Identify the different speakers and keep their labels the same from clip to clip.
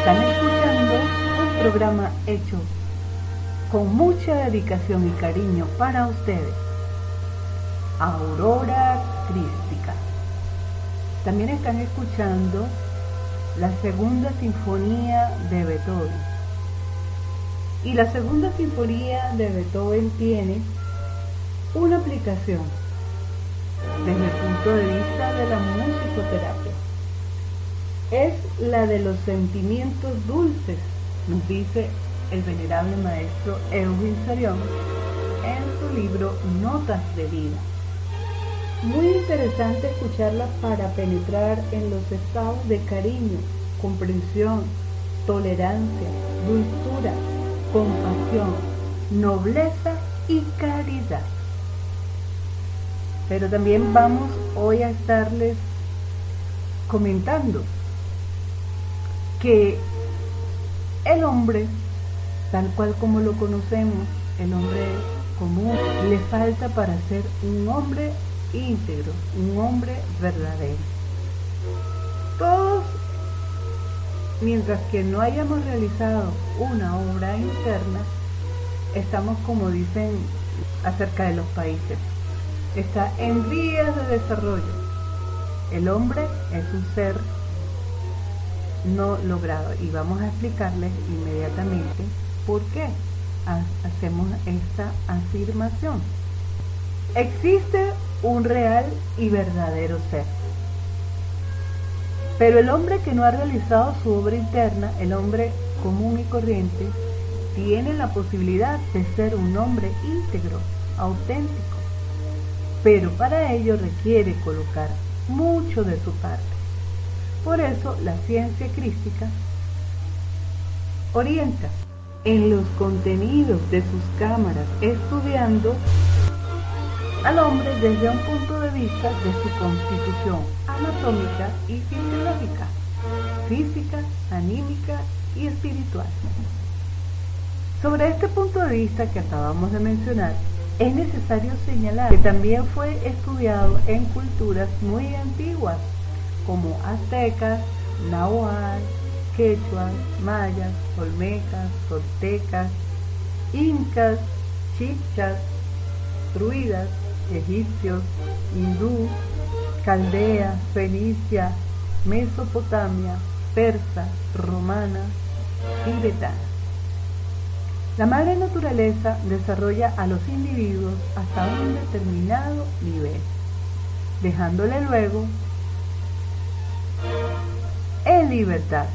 Speaker 1: Están escuchando un programa hecho con mucha dedicación y cariño para ustedes. Aurora Crística. También están escuchando la segunda sinfonía de Beethoven. Y la segunda sinfonía de Beethoven tiene una aplicación desde el punto de vista de la musicoterapia. Es la de los sentimientos dulces, nos dice el venerable maestro Eugen Sarión en su libro Notas de Vida. Muy interesante escucharla para penetrar en los estados de cariño, comprensión, tolerancia, dulzura, compasión, nobleza y caridad. Pero también vamos hoy a estarles comentando que el hombre tal cual como lo conocemos, el hombre común, le falta para ser un hombre íntegro, un hombre verdadero. Todos, mientras que no hayamos realizado una obra interna, estamos como dicen acerca de los países, está en vías de desarrollo. El hombre es un ser no logrado y vamos a explicarles inmediatamente ¿Por qué hacemos esta afirmación? Existe un real y verdadero ser. Pero el hombre que no ha realizado su obra interna, el hombre común y corriente, tiene la posibilidad de ser un hombre íntegro, auténtico. Pero para ello requiere colocar mucho de su parte. Por eso la ciencia crística orienta en los contenidos de sus cámaras, estudiando al hombre desde un punto de vista de su constitución anatómica y fisiológica, física, anímica y espiritual. Sobre este punto de vista que acabamos de mencionar, es necesario señalar que también fue estudiado en culturas muy antiguas como aztecas, nahual, quechuas, mayas, olmecas, toltecas, incas, chichas, druidas, egipcios, hindú, caldea, fenicia, Mesopotamia, persa, romana, tibetana. La madre naturaleza desarrolla a los individuos hasta un determinado nivel, dejándole luego libertad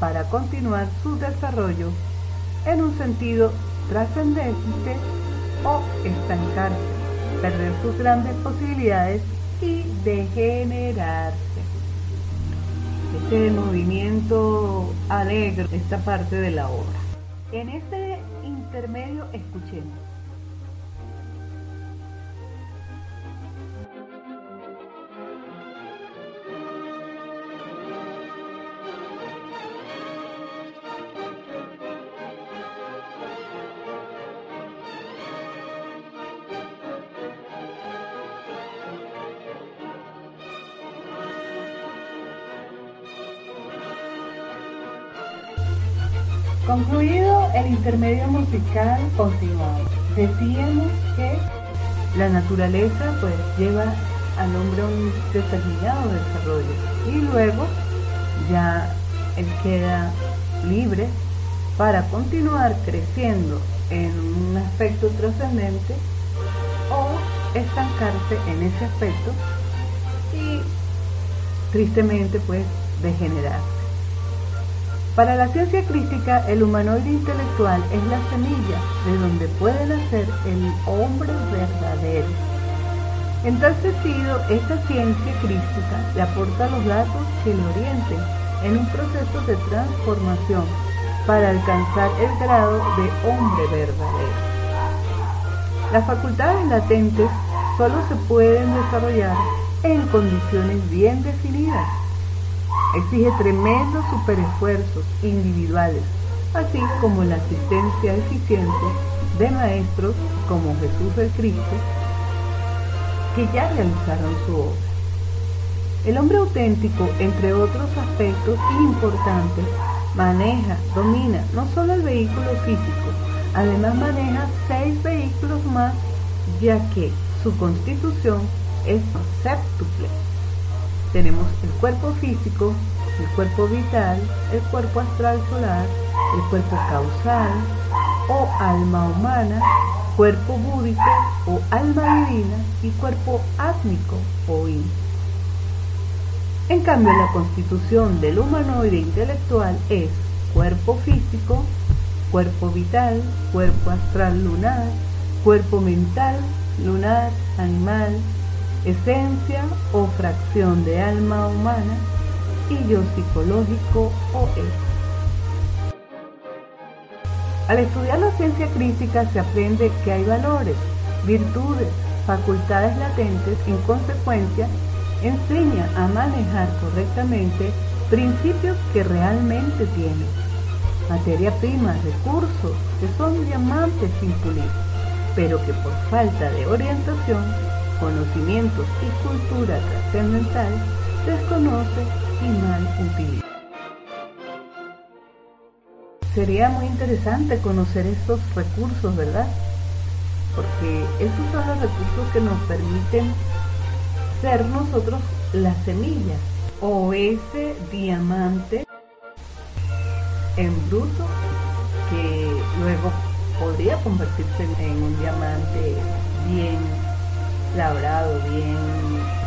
Speaker 1: para continuar su desarrollo en un sentido trascendente o estancarse, perder sus grandes posibilidades y degenerarse. Este movimiento alegre, esta parte de la obra. En este intermedio escuchemos. Concluido el intermedio musical, continuamos. Decíamos que la naturaleza pues lleva al hombre a un determinado desarrollo y luego ya él queda libre para continuar creciendo en un aspecto trascendente o estancarse en ese aspecto y tristemente pues degenerar. Para la ciencia crítica, el humanoide intelectual es la semilla de donde puede nacer el hombre verdadero. En tal sentido, esta ciencia crítica le aporta los datos que le orienten en un proceso de transformación para alcanzar el grado de hombre verdadero. Las facultades latentes solo se pueden desarrollar en condiciones bien definidas. Exige tremendos superesfuerzos individuales, así como la asistencia eficiente de maestros como Jesús el Cristo, que ya realizaron su obra. El hombre auténtico, entre otros aspectos importantes, maneja, domina no solo el vehículo físico, además maneja seis vehículos más, ya que su constitución es séptuple. Tenemos el cuerpo físico, el cuerpo vital, el cuerpo astral solar, el cuerpo causal o alma humana, cuerpo búdico o alma divina y cuerpo átmico o yin. En cambio, la constitución del humanoide intelectual es cuerpo físico, cuerpo vital, cuerpo astral lunar, cuerpo mental, lunar, animal, esencia o fracción de alma humana y yo psicológico o es. Al estudiar la ciencia crítica se aprende que hay valores, virtudes, facultades latentes, en consecuencia, enseña a manejar correctamente principios que realmente tiene, materia prima, recursos que son diamantes sin pulir, pero que por falta de orientación, conocimientos y cultura trascendental desconoce y mal utiliza. Sería muy interesante conocer estos recursos, ¿verdad? Porque esos son los recursos que nos permiten ser nosotros la semilla o ese diamante en bruto que luego podría convertirse en un diamante bien labrado, bien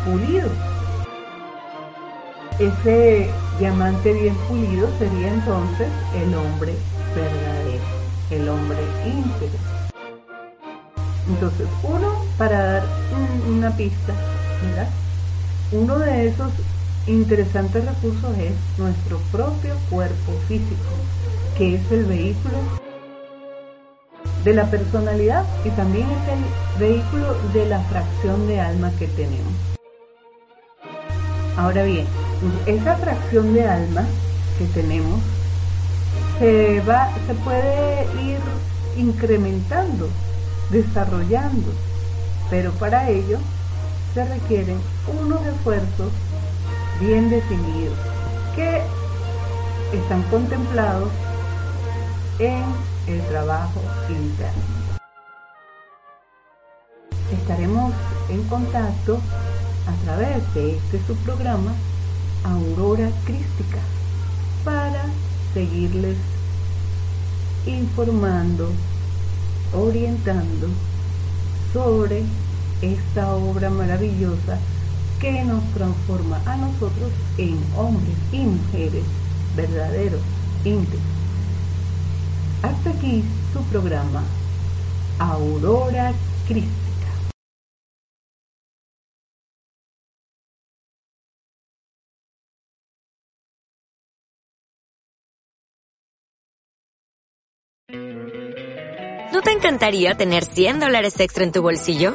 Speaker 1: pulido. Ese diamante bien pulido sería entonces el hombre verdadero, el hombre íntegro. Entonces, uno, para dar una pista, ¿verdad? Uno de esos interesantes recursos es nuestro propio cuerpo físico, que es el vehículo de la personalidad y también es el vehículo de la fracción de alma que tenemos. Ahora bien, esa fracción de alma que tenemos se, va, se puede ir incrementando, desarrollando, pero para ello se requieren unos esfuerzos bien definidos que están contemplados en el trabajo interno. Estaremos en contacto a través de este subprograma Aurora Crística para seguirles informando, orientando sobre esta obra maravillosa que nos transforma a nosotros en hombres y mujeres verdaderos, íntegros. Hasta aquí su programa Aurora Crística.
Speaker 2: ¿No te encantaría tener 100 dólares extra en tu bolsillo?